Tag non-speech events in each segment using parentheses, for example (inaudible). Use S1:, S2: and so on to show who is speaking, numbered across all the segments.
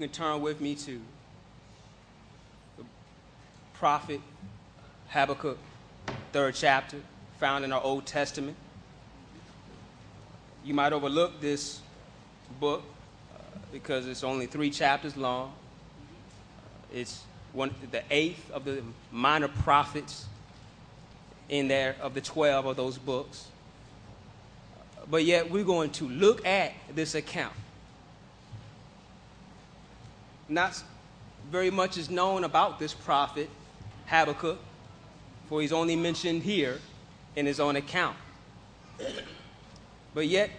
S1: can turn with me to the prophet Habakkuk, third chapter, found in our Old Testament. You might overlook this book uh, because it's only three chapters long. Uh, it's one, the eighth of the minor prophets in there of the 12 of those books. But yet we're going to look at this account. Not very much is known about this prophet, Habakkuk, for he's only mentioned here in his own account. But yet,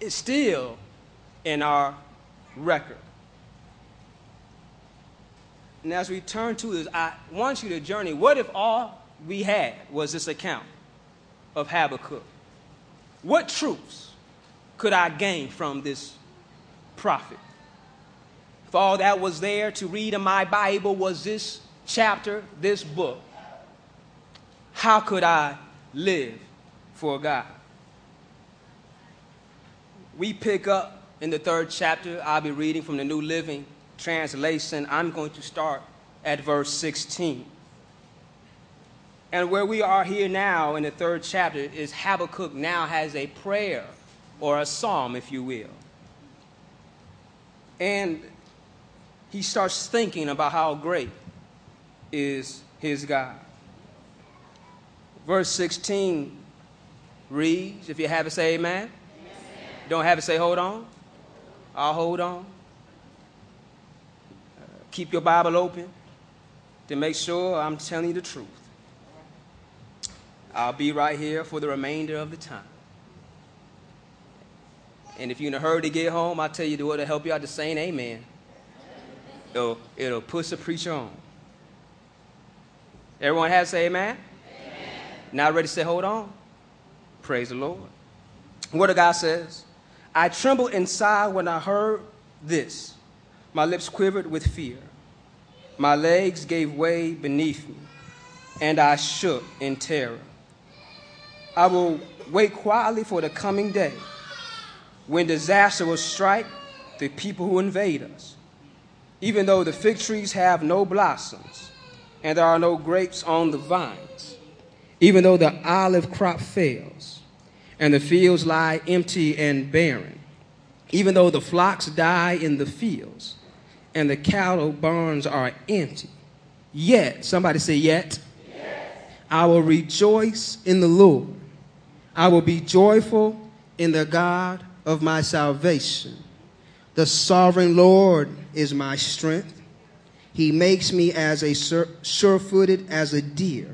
S1: it's still in our record. And as we turn to this, I want you to journey. What if all we had was this account of Habakkuk? What truths could I gain from this prophet? If all that was there to read in my Bible was this chapter, this book, how could I live for God? We pick up in the third chapter. I'll be reading from the New Living Translation. I'm going to start at verse 16. And where we are here now in the third chapter is Habakkuk now has a prayer or a psalm, if you will. And he starts thinking about how great is his God. Verse 16 reads, if you have it, say amen. amen. Don't have it, say hold on. I'll hold on. Uh, keep your Bible open to make sure I'm telling you the truth. I'll be right here for the remainder of the time. And if you're in a hurry to get home, I'll tell you the word to help you out to saying amen. It'll, it'll push the preacher on. Everyone has to say amen? amen? Now ready to say, hold on. Praise the Lord. What the God says, I trembled inside when I heard this. My lips quivered with fear. My legs gave way beneath me, and I shook in terror. I will wait quietly for the coming day when disaster will strike the people who invade us even though the fig trees have no blossoms and there are no grapes on the vines, even though the olive crop fails and the fields lie empty and barren, even though the flocks die in the fields and the cattle barns are empty, yet, somebody say, yet, yet. I will rejoice in the Lord. I will be joyful in the God of my salvation. The sovereign Lord is my strength. He makes me as a sure footed as a deer,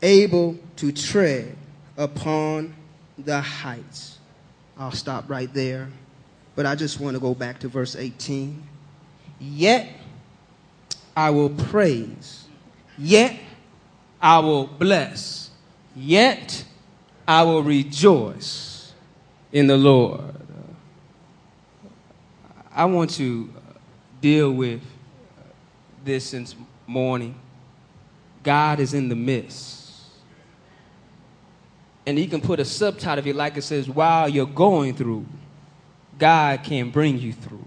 S1: able to tread upon the heights. I'll stop right there, but I just want to go back to verse 18. Yet I will praise, yet I will bless, yet I will rejoice in the Lord. I want to deal with this since morning. God is in the midst. And you can put a subtitle if you like, it says, While you're going through, God can bring you through.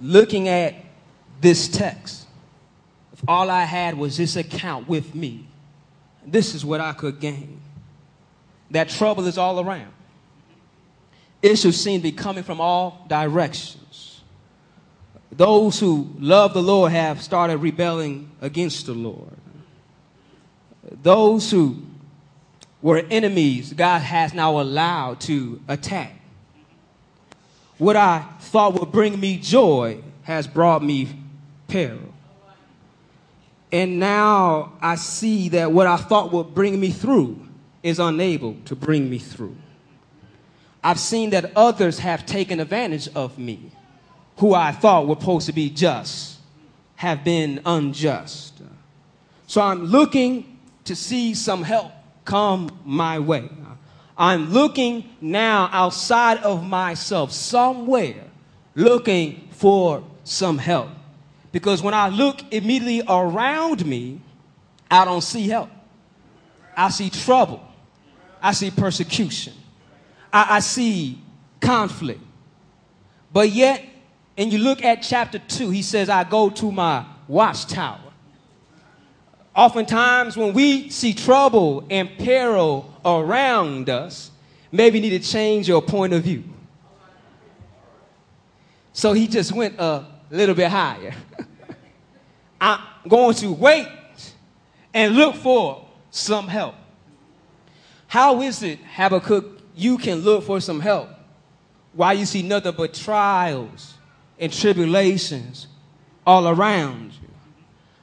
S1: Looking at this text, if all I had was this account with me, this is what I could gain. That trouble is all around issues seem to be coming from all directions. Those who love the Lord have started rebelling against the Lord. Those who were enemies, God has now allowed to attack. What I thought would bring me joy has brought me peril. And now I see that what I thought would bring me through is unable to bring me through. I've seen that others have taken advantage of me, who I thought were supposed to be just, have been unjust. So I'm looking to see some help come my way. I'm looking now outside of myself, somewhere, looking for some help. Because when I look immediately around me, I don't see help. I see trouble. I see persecution. I, I see conflict. But yet, and you look at chapter 2, he says, I go to my watchtower. Oftentimes, when we see trouble and peril around us, maybe you need to change your point of view. So he just went a little bit higher. (laughs) I'm going to wait and look for some help. How is it, Habakkuk, you can look for some help Why you see nothing but trials and tribulations all around you?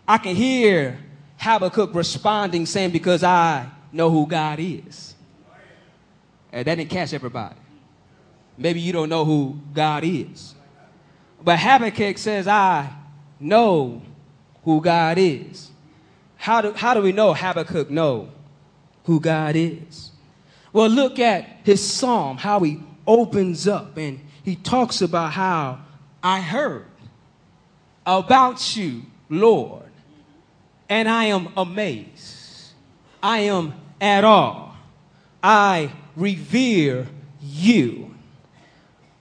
S1: I can hear Habakkuk responding, saying, Because I know who God is. And that didn't catch everybody. Maybe you don't know who God is. But Habakkuk says, I know who God is. How do, how do we know Habakkuk know who God is? Well, look at his psalm, how he opens up and he talks about how I heard about you, Lord, and I am amazed. I am at all. I revere you.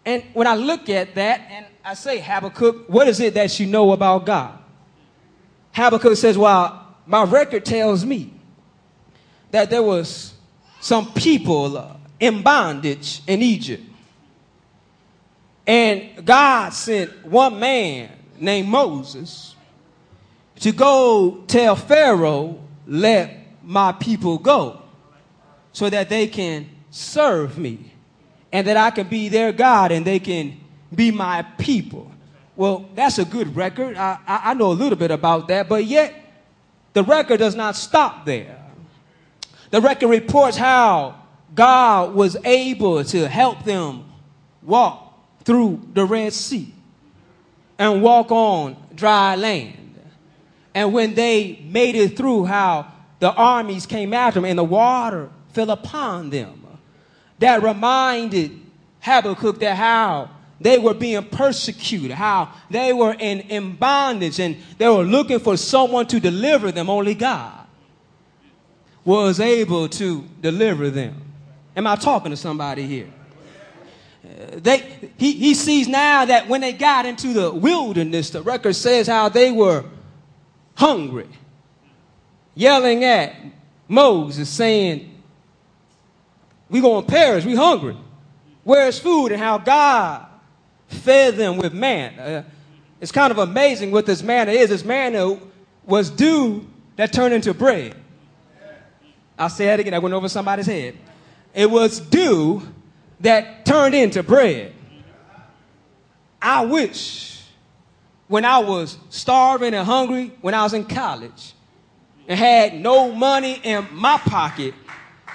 S1: And when I look at that and I say, Habakkuk, what is it that you know about God? Habakkuk says, Well, my record tells me that there was some people in bondage in Egypt. And God sent one man named Moses to go tell Pharaoh, let my people go so that they can serve me and that I can be their God and they can be my people. Well, that's a good record. I, I know a little bit about that, but yet the record does not stop there. The record reports how God was able to help them walk through the Red Sea and walk on dry land. And when they made it through, how the armies came after them and the water fell upon them. That reminded Habakkuk that how they were being persecuted, how they were in, in bondage, and they were looking for someone to deliver them. Only God was able to deliver them. Am I talking to somebody here? Uh, they, he, he sees now that when they got into the wilderness, the record says how they were hungry, yelling at Moses, saying, We gonna perish, we hungry. Where's food? And how God fed them with manna. Uh, it's kind of amazing what this manna is. This manna was dew that turned into bread. I'll say that again. I went over somebody's head. It was dew that turned into bread. I wish when I was starving and hungry, when I was in college, and had no money in my pocket,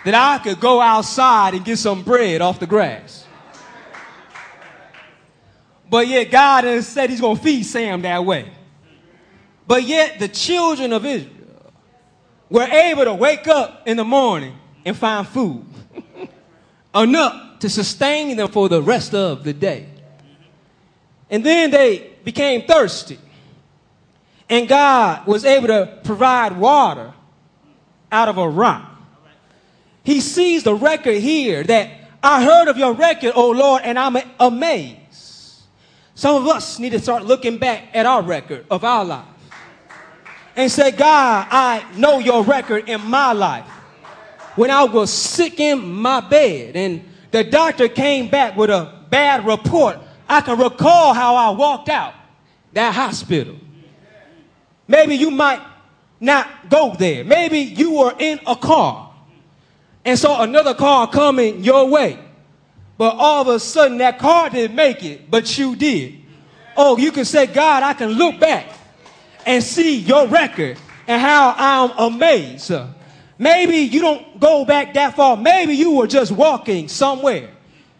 S1: that I could go outside and get some bread off the grass. But yet God has said he's going to feed Sam that way. But yet the children of Israel were able to wake up in the morning and find food (laughs) enough to sustain them for the rest of the day. And then they became thirsty. And God was able to provide water out of a rock. He sees the record here that I heard of your record, O Lord, and I'm amazed. Some of us need to start looking back at our record of our life and say, God, I know your record in my life. When I was sick in my bed and the doctor came back with a bad report, I can recall how I walked out that hospital. Maybe you might not go there. Maybe you were in a car and saw another car coming your way. But all of a sudden, that car didn't make it, but you did. Oh, you can say, God, I can look back and see your record and how I'm amazed. Maybe you don't go back that far. Maybe you were just walking somewhere.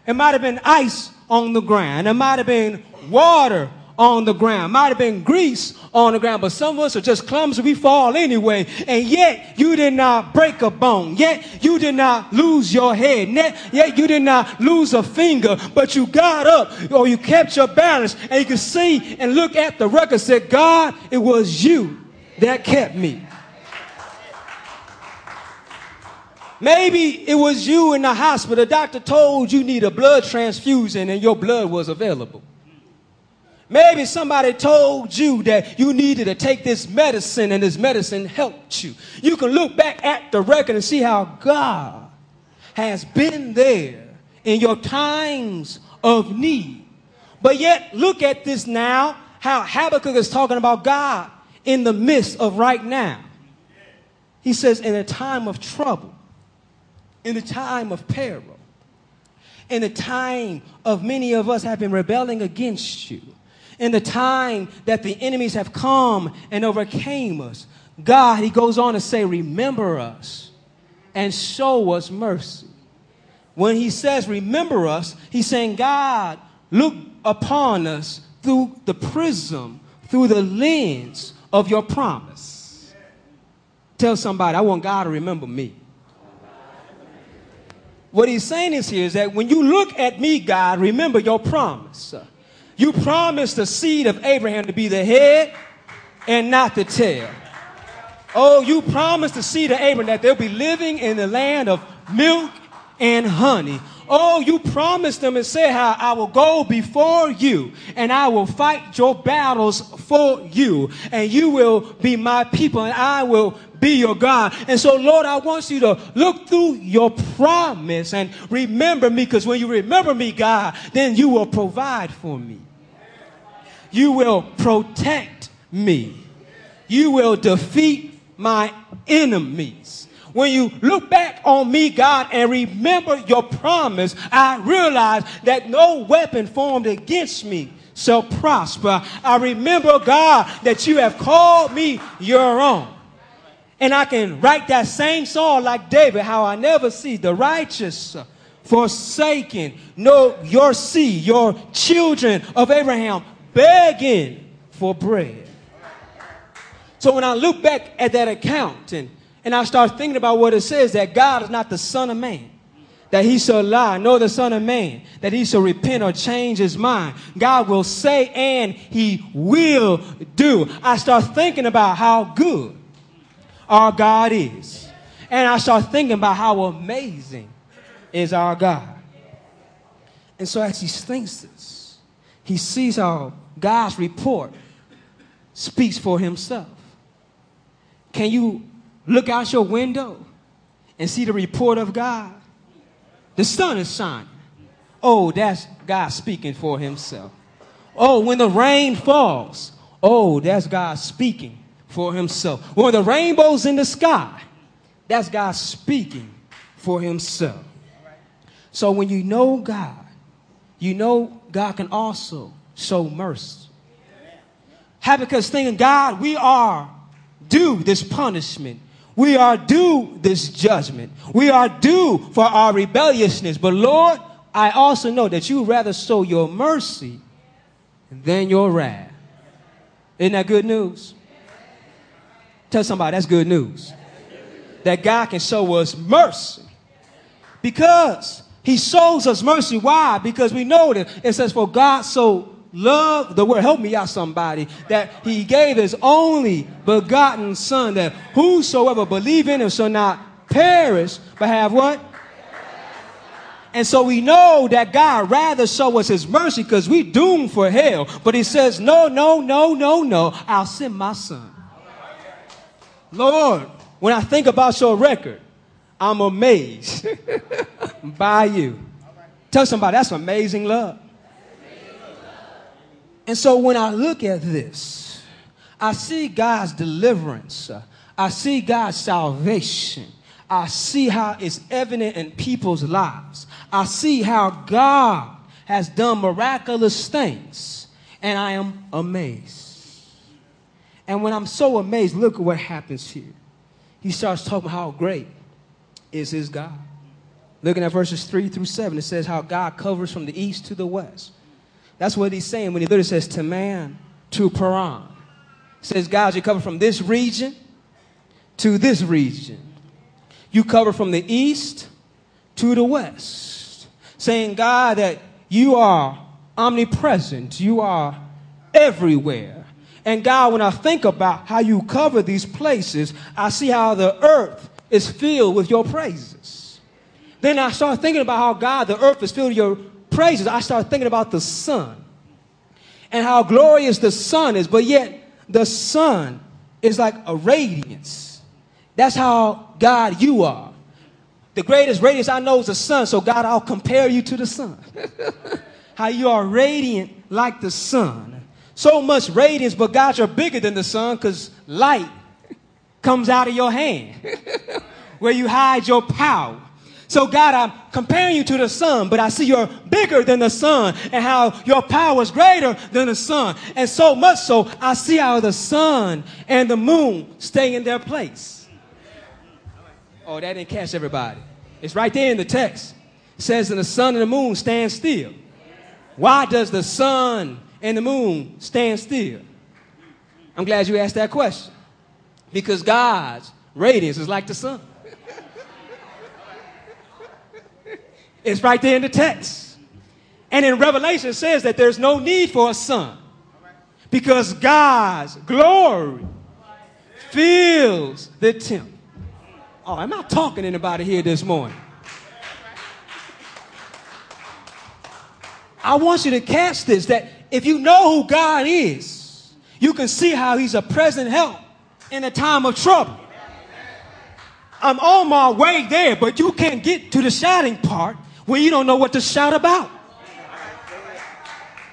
S1: It might have been ice on the ground. It might have been water on the ground. Might have been grease on the ground, but some of us are just clumsy. We fall anyway. And yet you did not break a bone. Yet you did not lose your head. Yet, you did not lose a finger, but you got up or you kept your balance and you could see and look at the record said, God, it was you that kept me. Maybe it was you in the hospital. The doctor told you need a blood transfusion and your blood was available. Maybe somebody told you that you needed to take this medicine and this medicine helped you. You can look back at the record and see how God has been there in your times of need. But yet, look at this now how Habakkuk is talking about God in the midst of right now. He says, in a time of trouble, in a time of peril, in a time of many of us have been rebelling against you, in the time that the enemies have come and overcame us, God, he goes on to say, remember us and show us mercy. When he says, remember us, he's saying, God, look upon us through the prism, through the lens of your promise. Tell somebody, I want God to remember me. What he's saying is here is that when you look at me, God, remember your promise. You promised the seed of Abraham to be the head and not the tail. Oh, you promised the seed of Abraham that they'll be living in the land of milk and honey. Oh, you promised them and said how I will go before you and I will fight your battles for you and you will be my people and I will be your God. And so, Lord, I want you to look through your promise and remember me because when you remember me, God, then you will provide for me. You will protect me. You will defeat my enemies. When you look back on me, God, and remember your promise, I realize that no weapon formed against me shall prosper. I remember, God, that you have called me your own. And I can write that same song like David, how I never see the righteous forsaken, no, your seed, your children of Abraham begging for bread. So when I look back at that account and and I start thinking about what it says that God is not the Son of Man, that he shall lie, nor the Son of Man, that he shall repent or change his mind. God will say and he will do. I start thinking about how good our God is. And I start thinking about how amazing is our God. And so as he thinks this, he sees how God's report speaks for himself. Can you look out your window and see the report of God. The sun is shining. Oh, that's God speaking for himself. Oh, when the rain falls, oh, that's God speaking for himself. When the rainbow's in the sky, that's God speaking for himself. So when you know God, you know God can also show mercy. Habakkuk's thinking, God, we are due this punishment. We are due this judgment. We are due for our rebelliousness. But Lord, I also know that you rather show your mercy than your wrath. Isn't that good news? Tell somebody that's good news. That God can show us mercy. Because he shows us mercy. Why? Because we know that it says, For God so love the word. Help me out, somebody. That he gave his only begotten son, that whosoever believe in him shall not perish, but have what? And so we know that God rather show us his mercy because we doomed for hell. But he says, no, no, no, no, no. I'll send my son. Lord, when I think about your record, I'm amazed (laughs) by you. Tell somebody that's amazing love. And so when I look at this, I see God's deliverance. I see God's salvation. I see how it's evident in people's lives. I see how God has done miraculous things. And I am amazed. And when I'm so amazed, look at what happens here. He starts talking how great is his God. Looking at verses 3 through 7, it says how God covers from the east to the west. That's what he's saying when he literally says Teman, to Paran. He says, God, you cover from this region to this region. You cover from the east to the west. Saying, God, that you are omnipresent. You are everywhere. And God, when I think about how you cover these places, I see how the earth is filled with your praises. Then I start thinking about how God, the earth is filled with your praises, I start thinking about the sun. and how glorious the sun is, but yet the sun is like a radiance. That's how God you are. The greatest radiance I know is the sun, so God, I'll compare you to the sun. (laughs) how you are radiant like the sun. So much radiance, but God, you're bigger than the sun because light comes out of your hand (laughs) where you hide your power. So, God, I'm comparing you to the sun, but I see you're bigger than the sun and how your power is greater than the sun. And so much so, I see how the sun and the moon stay in their place. Oh, that didn't catch everybody. It's right there in the text. It says, and the sun and the moon stand still. Why does the sun and the moon stand still? I'm glad you asked that question. Because God's radiance is like the sun. It's right there in the text. And in Revelation, it says that there's no need for a sun because God's glory fills the temple. Oh, I'm I talking to anybody here this morning? I want you to catch this that if you know who God is, you can see how He's a present help in a time of trouble. I'm on my way there, but you can't get to the shouting part when you don't know what to shout about.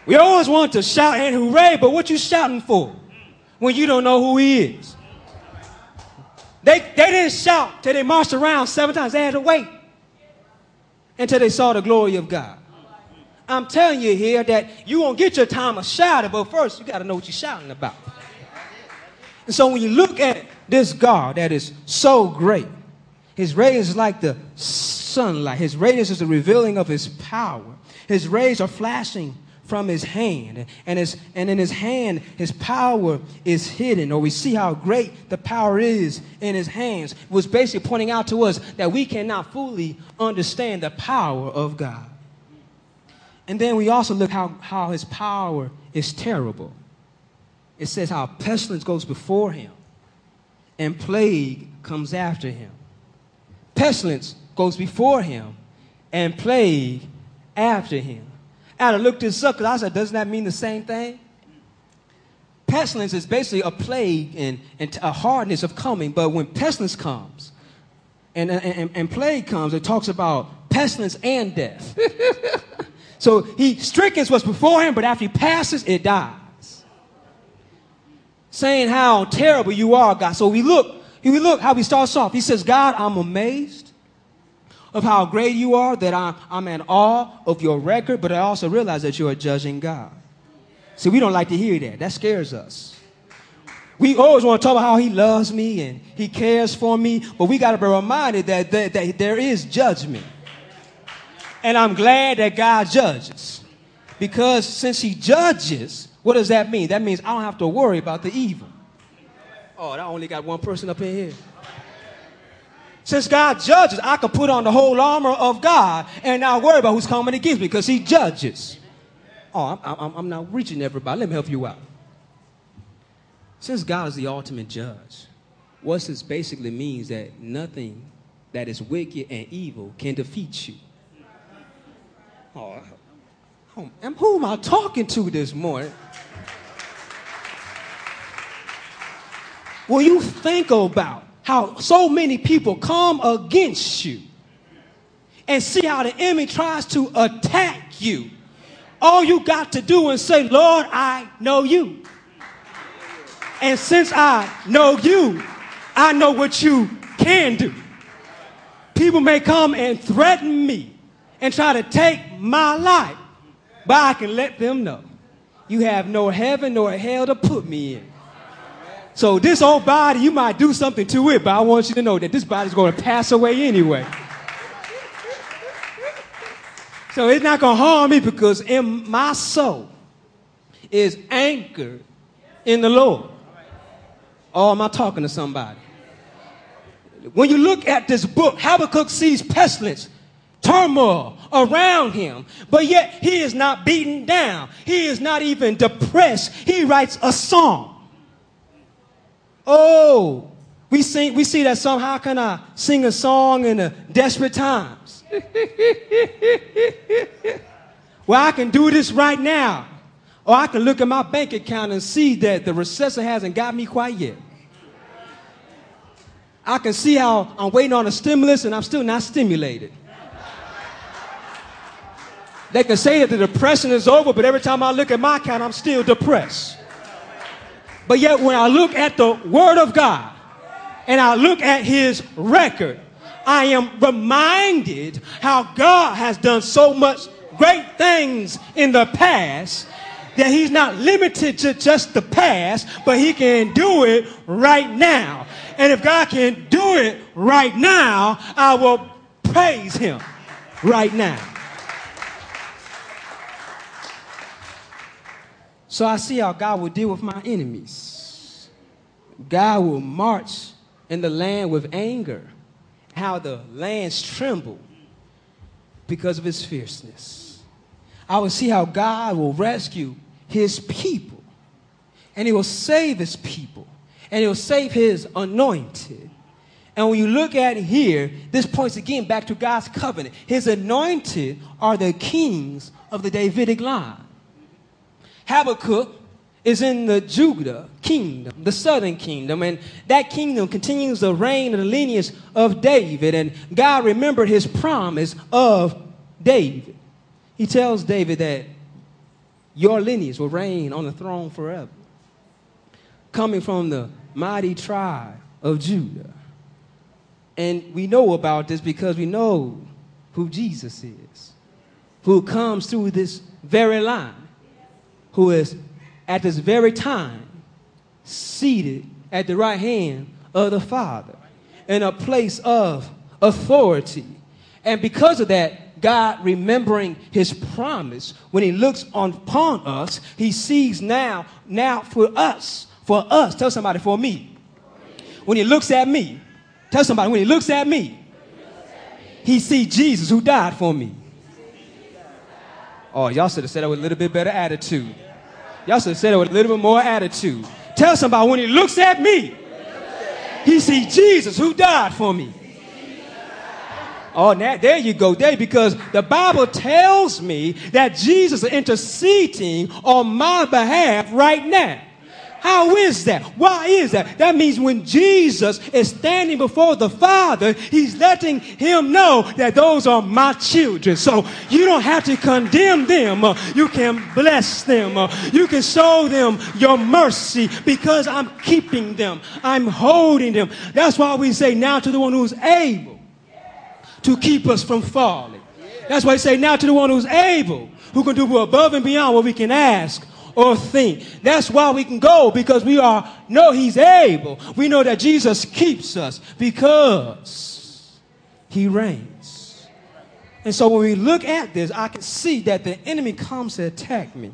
S1: We always want to shout and hooray, but what you shouting for when you don't know who he is? They, they didn't shout till they marched around seven times. They had to wait until they saw the glory of God. I'm telling you here that you won't get your time of shouting, but first you got to know what you're shouting about. And so when you look at this God that is so great, his radiance is like the sunlight. His radiance is the revealing of his power. His rays are flashing from his hand. And, his, and in his hand, his power is hidden, or we see how great the power is in his hands. It was basically pointing out to us that we cannot fully understand the power of God. And then we also look how, how his power is terrible. It says how pestilence goes before him and plague comes after him. Pestilence goes before him and plague after him. I looked this up because I said, doesn't that mean the same thing? Pestilence is basically a plague and, and a hardness of coming, but when pestilence comes and, and, and plague comes, it talks about pestilence and death. (laughs) so he strickens what's before him, but after he passes, it dies. Saying how terrible you are, God. So we look, we look how he starts off. He says, God, I'm amazed of how great you are, that I'm, I'm in awe of your record, but I also realize that you're judging God. See, we don't like to hear that. That scares us. We always want to talk about how he loves me and he cares for me, but we got to be reminded that, that, that there is judgment. And I'm glad that God judges. Because since he judges, what does that mean? That means I don't have to worry about the evil. Oh, I only got one person up in here. Since God judges, I can put on the whole armor of God and not worry about who's coming against me because He judges. Oh, I'm, I'm, I'm not reaching everybody. Let me help you out. Since God is the ultimate judge, what this basically means that nothing that is wicked and evil can defeat you. Oh, and who am I talking to this morning? When you think about how so many people come against you and see how the enemy tries to attack you. All you got to do is say, Lord, I know you. And since I know you, I know what you can do. People may come and threaten me and try to take my life, but I can let them know you have no heaven nor hell to put me in. So this old body, you might do something to it, but I want you to know that this body's going to pass away anyway. So it's not going to harm me because in my soul is anchored in the Lord. Oh, am I talking to somebody? When you look at this book, Habakkuk sees pestilence, turmoil around him, but yet he is not beaten down. He is not even depressed. He writes a song. Oh, we sing, we see that song. How can I sing a song in the desperate times? (laughs) well, I can do this right now. Or I can look at my bank account and see that the recession hasn't got me quite yet. I can see how I'm waiting on a stimulus and I'm still not stimulated. They can say that the depression is over, but every time I look at my account, I'm still depressed. But yet, when I look at the Word of God and I look at His record, I am reminded how God has done so much great things in the past that He's not limited to just the past, but He can do it right now. And if God can do it right now, I will praise Him right now. So I see how God will deal with my enemies. God will march in the land with anger, how the lands tremble because of his fierceness. I will see how God will rescue his people, and he will save his people, and he will save his anointed. And when you look at here, this points again back to God's covenant. His anointed are the kings of the Davidic line. Habakkuk is in the Judah kingdom, the southern kingdom, and that kingdom continues the reign of the lineage of David. And God remembered his promise of David. He tells David that your lineage will reign on the throne forever, coming from the mighty tribe of Judah. And we know about this because we know who Jesus is, who comes through this very line who is at this very time seated at the right hand of the Father in a place of authority. And because of that, God remembering his promise, when he looks upon us, he sees now, now for us, for us, tell somebody, for me. When he looks at me, tell somebody, when he looks at me, he sees Jesus who died for me. Oh, y'all should have said that with a little bit better attitude. Y'all should have said it with a little bit more attitude. Tell somebody when he looks at me, he sees Jesus who died for me. Oh, now, there you go, there, because the Bible tells me that Jesus is interceding on my behalf right now. How is that? Why is that? That means when Jesus is standing before the Father, he's letting him know that those are my children. So you don't have to condemn them. You can bless them. You can show them your mercy because I'm keeping them. I'm holding them. That's why we say now to the one who's able to keep us from falling. That's why we say now to the one who's able, who can do above and beyond what we can ask or think. That's why we can go because we are know he's able. We know that Jesus keeps us because he reigns. And so when we look at this, I can see that the enemy comes to attack me.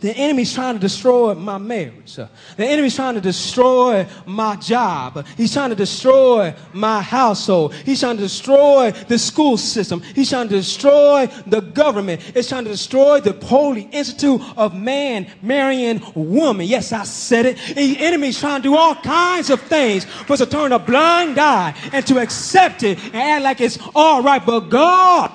S1: The enemy's trying to destroy my marriage. The enemy's trying to destroy my job. He's trying to destroy my household. He's trying to destroy the school system. He's trying to destroy the government. It's trying to destroy the Holy Institute of Man marrying woman. Yes, I said it. The enemy's trying to do all kinds of things for us to turn a blind eye and to accept it and act like it's all right. But God,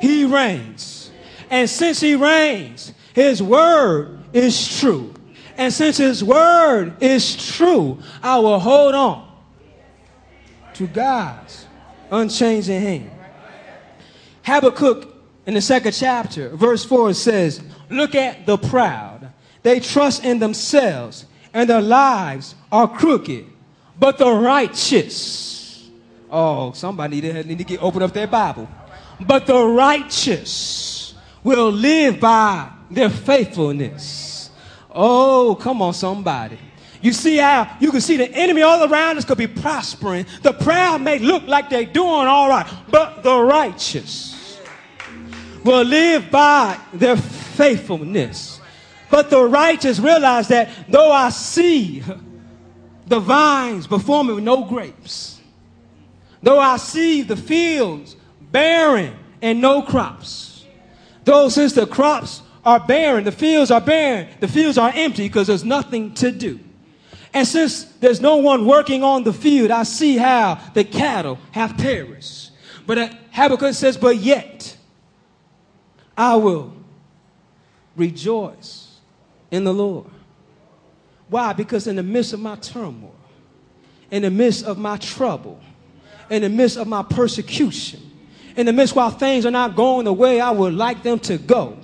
S1: He reigns. And since He reigns, his word is true. And since His word is true, I will hold on to God's unchanging hand. Habakkuk in the second chapter, verse 4 says, Look at the proud. They trust in themselves, and their lives are crooked. But the righteous, oh, somebody need to get open up their Bible. But the righteous will live by their faithfulness. Oh, come on, somebody. You see how you can see the enemy all around us could be prospering. The proud may look like they're doing all right, but the righteous will live by their faithfulness. But the righteous realize that though I see the vines before me with no grapes, though I see the fields barren and no crops, though since the crops are barren, the fields are barren, the fields are empty because there's nothing to do. And since there's no one working on the field, I see how the cattle have perished. But uh, Habakkuk says, But yet I will rejoice in the Lord. Why? Because in the midst of my turmoil, in the midst of my trouble, in the midst of my persecution, in the midst while things are not going the way I would like them to go,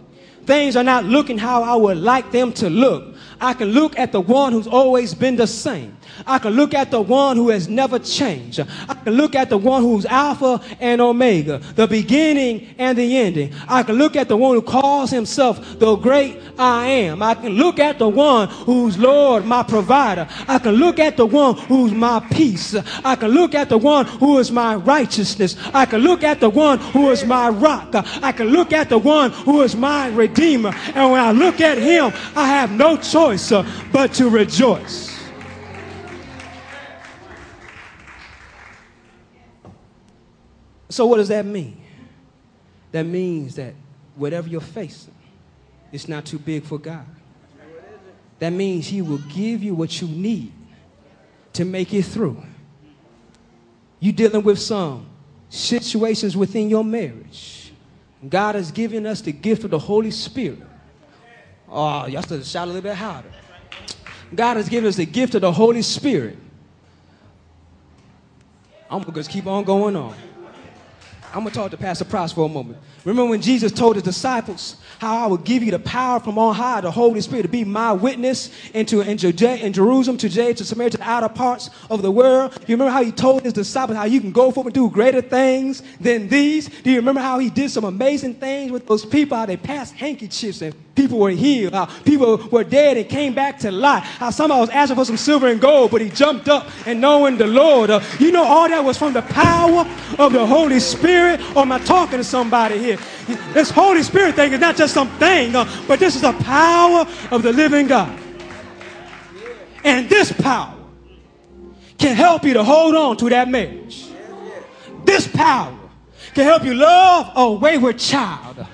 S1: things are not looking how I would like them to look, I can look at the one who's always been the same. I can look at the one who has never changed. I can look at the one who's Alpha and Omega, the beginning and the ending. I can look at the one who calls himself the great I am. I can look at the one who's Lord, my provider. I can look at the one who's my peace. I can look at the one who is my righteousness. I can look at the one who is my rock. I can look at the one who is my redeemer. And when I look at him, I have no choice uh, but to rejoice. So, what does that mean? That means that whatever you're facing, it's not too big for God. That means He will give you what you need to make it through. You're dealing with some situations within your marriage. God has given us the gift of the Holy Spirit. Oh, y'all to shout a little bit harder. God has given us the gift of the Holy Spirit. I'm gonna just keep on going on. I'm going to talk to Pastor Price for a moment. Remember when Jesus told his disciples how I will give you the power from on high, the Holy Spirit, to be my witness into in, Judea, in Jerusalem, to Judea, to Samaria, to the outer parts of the world? You remember how he told his disciples how you can go forth and do greater things than these? Do you remember how he did some amazing things with those people? How they passed handkerchiefs and people were healed, how people were dead and came back to life, how somebody was asking for some silver and gold, but he jumped up and knowing the Lord. Uh, you know, all that was from the power of the Holy Spirit. Or am I talking to somebody here? This Holy Spirit thing is not just something, uh, but this is the power of the living God. And this power can help you to hold on to that marriage. This power can help you love a wayward child.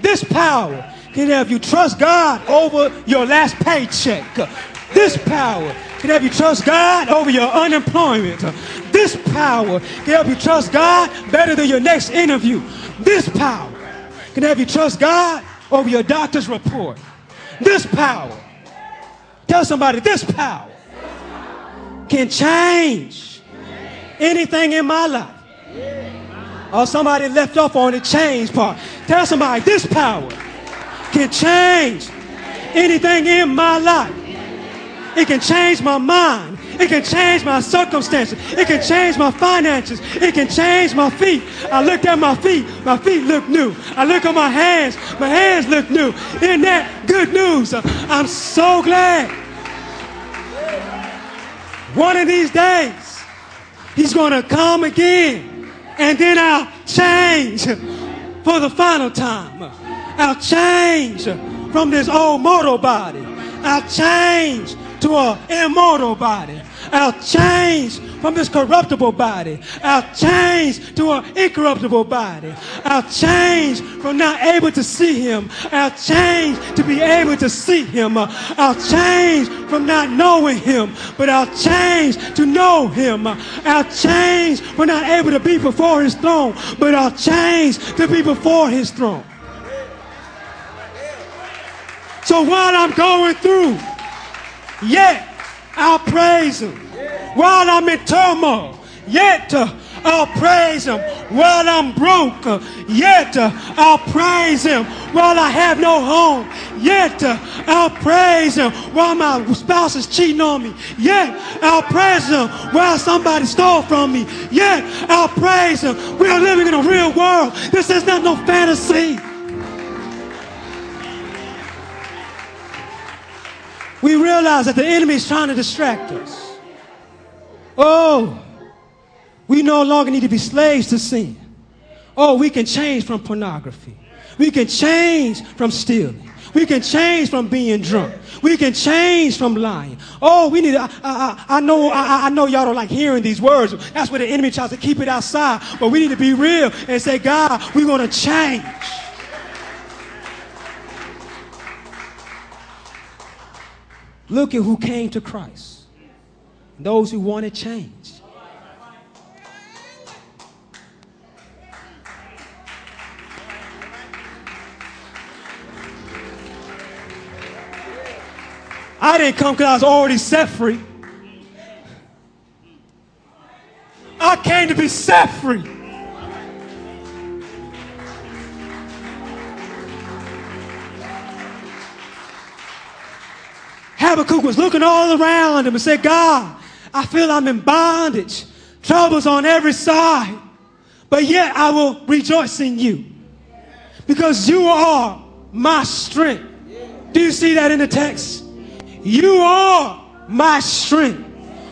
S1: This power can have you trust God over your last paycheck. This power can have you trust God over your unemployment. This power can help you trust God better than your next interview. This power can have you trust God over your doctor's report. This power, tell somebody, this power can change anything in my life. Or somebody left off on the change part. Tell somebody, this power can change anything in my life. It can change my mind. It can change my circumstances. It can change my finances. It can change my feet. I looked at my feet. My feet look new. I look at my hands. My hands look new. Isn't that good news? I'm so glad. One of these days, he's going to come again. And then I'll change for the final time. I'll change from this old mortal body. I'll change to an immortal body. I'll change from this corruptible body. I'll change to an incorruptible body. I'll change from not able to see him. I'll change to be able to see him. I'll change from not knowing him, but I'll change to know him. I'll change from not able to be before his throne, but I'll change to be before his throne. So while I'm going through, yet I'll praise Him. While I'm in turmoil, yet uh, I'll praise Him. While I'm broke, yet uh, I'll praise Him. While I have no home, yet uh, I'll praise Him. While my spouse is cheating on me, yet I'll praise Him. While somebody stole from me, yet I'll praise Him. We are living in a real world. This is not no fantasy. We realize that the enemy is trying to distract us. Oh, we no longer need to be slaves to sin. Oh, we can change from pornography. We can change from stealing. We can change from being drunk. We can change from lying. Oh, we need. I, I, I know. I, I know y'all don't like hearing these words. That's where the enemy tries to keep it outside. But we need to be real and say, God, we want to change. Look at who came to Christ. Those who wanted change.
S2: I didn't come because I was already set free. I came to be set free. Habakkuk was looking all around him and said, God, I feel I'm in bondage, troubles on every side, but yet I will rejoice in you because you are my strength. Do you see that in the text? You are my strength.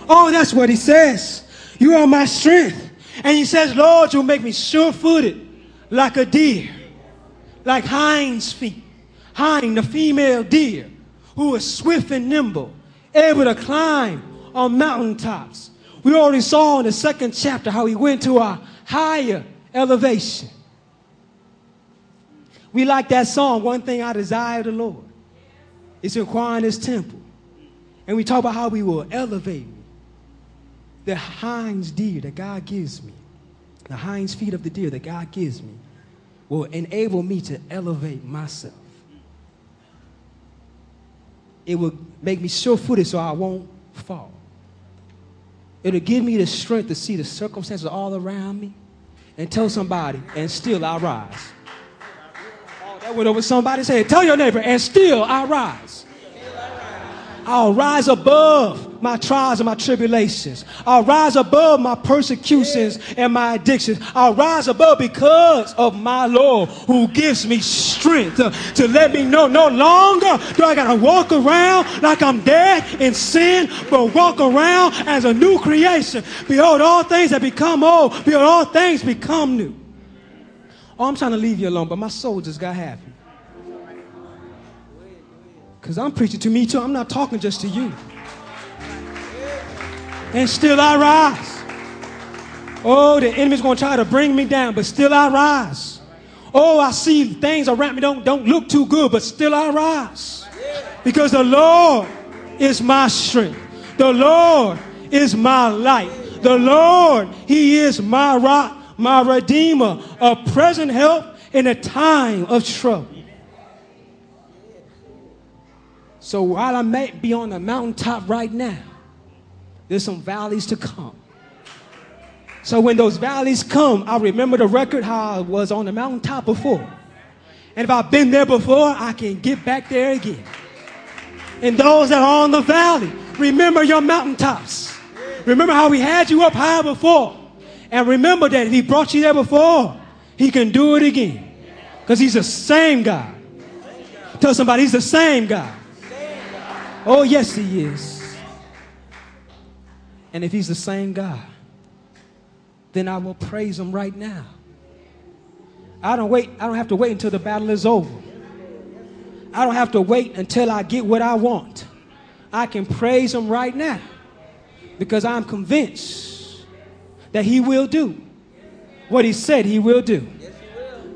S2: Oh, that's what he says. You are my strength. And he says, Lord, you'll make me sure footed like a deer, like hind's feet. Hind, the female deer, who is swift and nimble, able to climb on mountaintops. We already saw in the second chapter how he went to a higher elevation. We like that song, One Thing I Desire the Lord. It's inquiring his temple. And we talk about how we will elevate me. The hinds deer that God gives me, the hinds feet of the deer that God gives me, will enable me to elevate myself. It will make me sure footed so I won't fall. It'll give me the strength to see the circumstances all around me and tell somebody, and still I rise. Oh, that went over somebody. Say, tell your neighbor, and still I rise. I'll rise above my trials and my tribulations. I'll rise above my persecutions and my addictions. I'll rise above because of my Lord who gives me strength to, let me know no longer do I got to walk around like I'm dead in sin, but walk around as a new creation. Behold, all things that become old. Behold, all things become new. Oh, I'm trying to leave you alone, but my soul just got happy. Because I'm preaching to me too. I'm not talking just to you. And still I rise. Oh, the enemy's going to try to bring me down, but still I rise. Oh, I see things around me don't, don't look too good, but still I rise. Because the Lord is my strength. The Lord is my light. The Lord, He is my rock, my redeemer, a present help in a time of trouble. So while I may be on the mountaintop right now, there's some valleys to come. So when those valleys come, I remember the record how I was on the mountaintop before. And if I've been there before, I can get back there again. And those that are on the valley, remember your mountaintops. Remember how we had you up high before. And remember that if he brought you there before, he can do it again. Because he's the same God. Tell somebody he's the same God. Oh, yes, He is. And if He's the same God, then I will praise Him right now. I don't wait, I don't have to wait until the battle is over. I don't have to wait until I get what I want. I can praise Him right now because I'm convinced that He will do what He said He will do.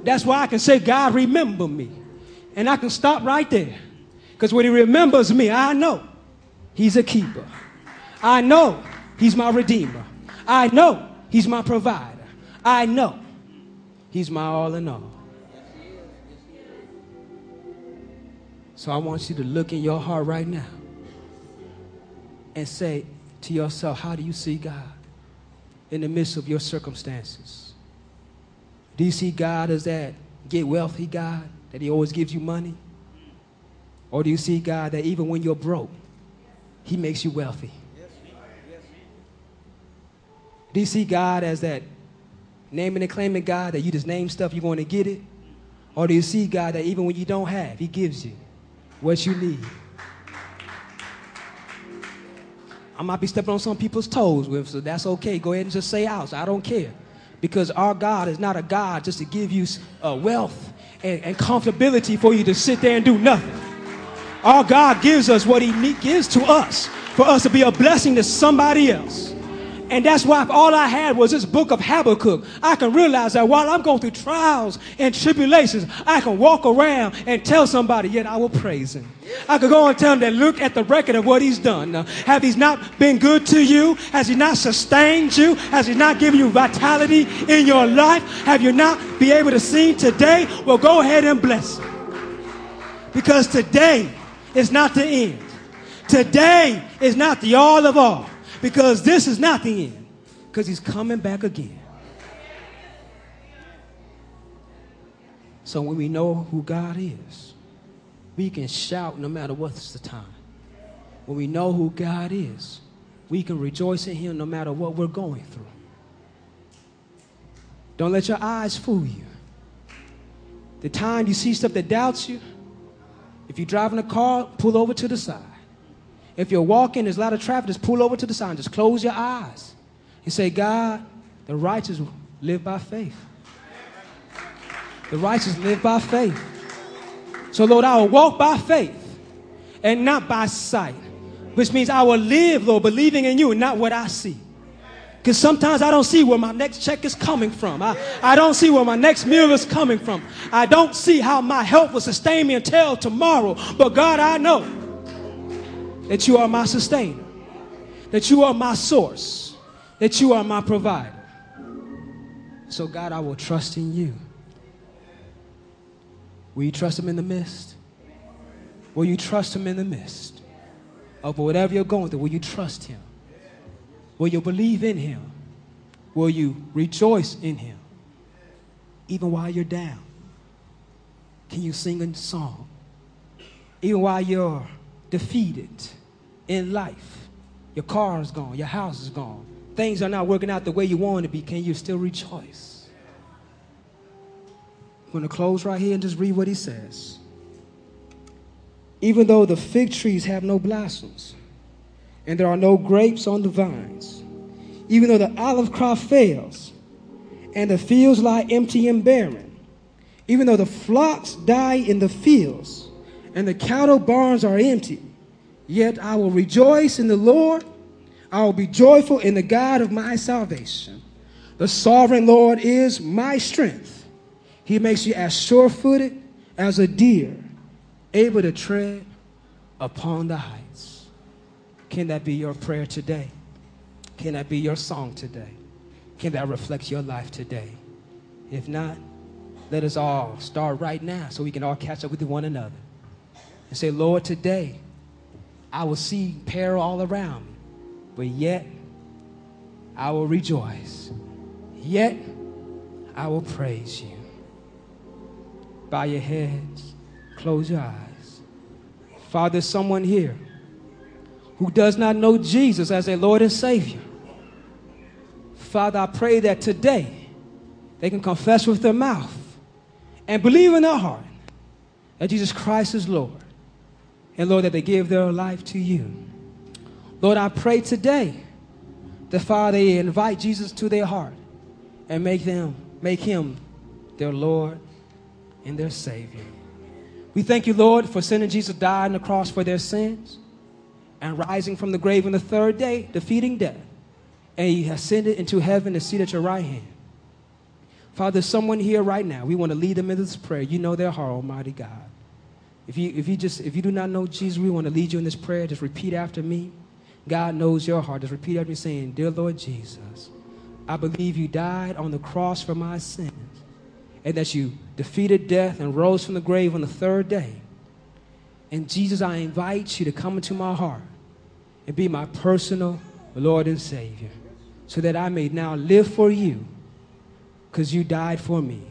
S2: That's why I can say, God, remember me. And I can stop right there. Because when he remembers me, I know he's a keeper. I know he's my redeemer. I know he's my provider. I know he's my all in all. So I want you to look in your heart right now and say to yourself, How do you see God in the midst of your circumstances? Do you see God as that get wealthy God, that He always gives you money? Or do you see God that even when you're broke, He makes you wealthy? Do you see God as that naming and claiming God that you just name stuff, you're going to get it? Or do you see God that even when you don't have, He gives you what you need? I might be stepping on some people's toes with, so that's okay. Go ahead and just say out. I don't care. Because our God is not a God just to give you uh, wealth and, and comfortability for you to sit there and do nothing. Our God gives us what He gives to us for us to be a blessing to somebody else. And that's why if all I had was this book of Habakkuk, I can realize that while I'm going through trials and tribulations, I can walk around and tell somebody, yet I will praise him. I could go and tell them that look at the record of what he's done. Have he not been good to you? Has he not sustained you? Has he not given you vitality in your life? Have you not be able to sing today? Well, go ahead and bless him. Because today is not the end. Today is not the all of all because this is not the end because he's coming back again. So when we know who God is, we can shout no matter what's the time. When we know who God is, we can rejoice in him no matter what we're going through. Don't let your eyes fool you. The time you see stuff that doubts you, if you're driving a car, pull over to the side. If you're walking, there's a lot of traffic, just pull over to the side. Just close your eyes and say, God, the righteous live by faith. The righteous live by faith. So, Lord, I will walk by faith and not by sight, which means I will live, Lord, believing in you and not what I see. Because sometimes I don't see where my next check is coming from. I, I don't see where my next meal is coming from. I don't see how my health will sustain me until tomorrow. But God, I know that you are my sustainer, that you are my source, that you are my provider. So, God, I will trust in you. Will you trust Him in the midst? Will you trust Him in the midst of whatever you're going through? Will you trust Him? Will you believe in Him? Will you rejoice in Him? Even while you're down? Can you sing a song? Even while you're defeated in life, your car is gone, your house is gone, things are not working out the way you want to be, can you still rejoice? I'm going to close right here and just read what he says. Even though the fig trees have no blossoms, and there are no grapes on the vines. Even though the olive crop fails, and the fields lie empty and barren. Even though the flocks die in the fields, and the cattle barns are empty, yet I will rejoice in the Lord. I will be joyful in the God of my salvation. The sovereign Lord is my strength. He makes you as sure footed as a deer, able to tread upon the heights. Can that be your prayer today? Can that be your song today? Can that reflect your life today? If not, let us all start right now so we can all catch up with one another and say, Lord, today I will see peril all around me, but yet I will rejoice. Yet I will praise you. Bow your heads, close your eyes. Father, someone here who does not know Jesus as their Lord and Savior. Father, I pray that today they can confess with their mouth and believe in their heart that Jesus Christ is Lord. And Lord, that they give their life to you. Lord, I pray today that Father, they invite Jesus to their heart and make them, make him their Lord and their Savior. We thank you, Lord, for sending Jesus to die on the cross for their sins and rising from the grave on the third day, defeating death. And he ascended into heaven to sit at your right hand. Father, someone here right now, we want to lead them into this prayer. You know their heart, Almighty God. If you, if you just if you do not know Jesus, we want to lead you in this prayer. Just repeat after me. God knows your heart. Just repeat after me saying, Dear Lord Jesus, I believe you died on the cross for my sins, and that you defeated death and rose from the grave on the third day. And Jesus, I invite you to come into my heart and be my personal Lord and Savior so that I may now live for you because you died for me.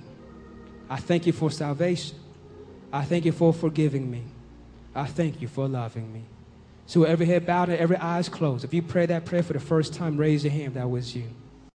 S2: I thank you for salvation. I thank you for forgiving me. I thank you for loving me. So every head bowed and every eyes closed. If you pray that prayer for the first time, raise your hand. That was you.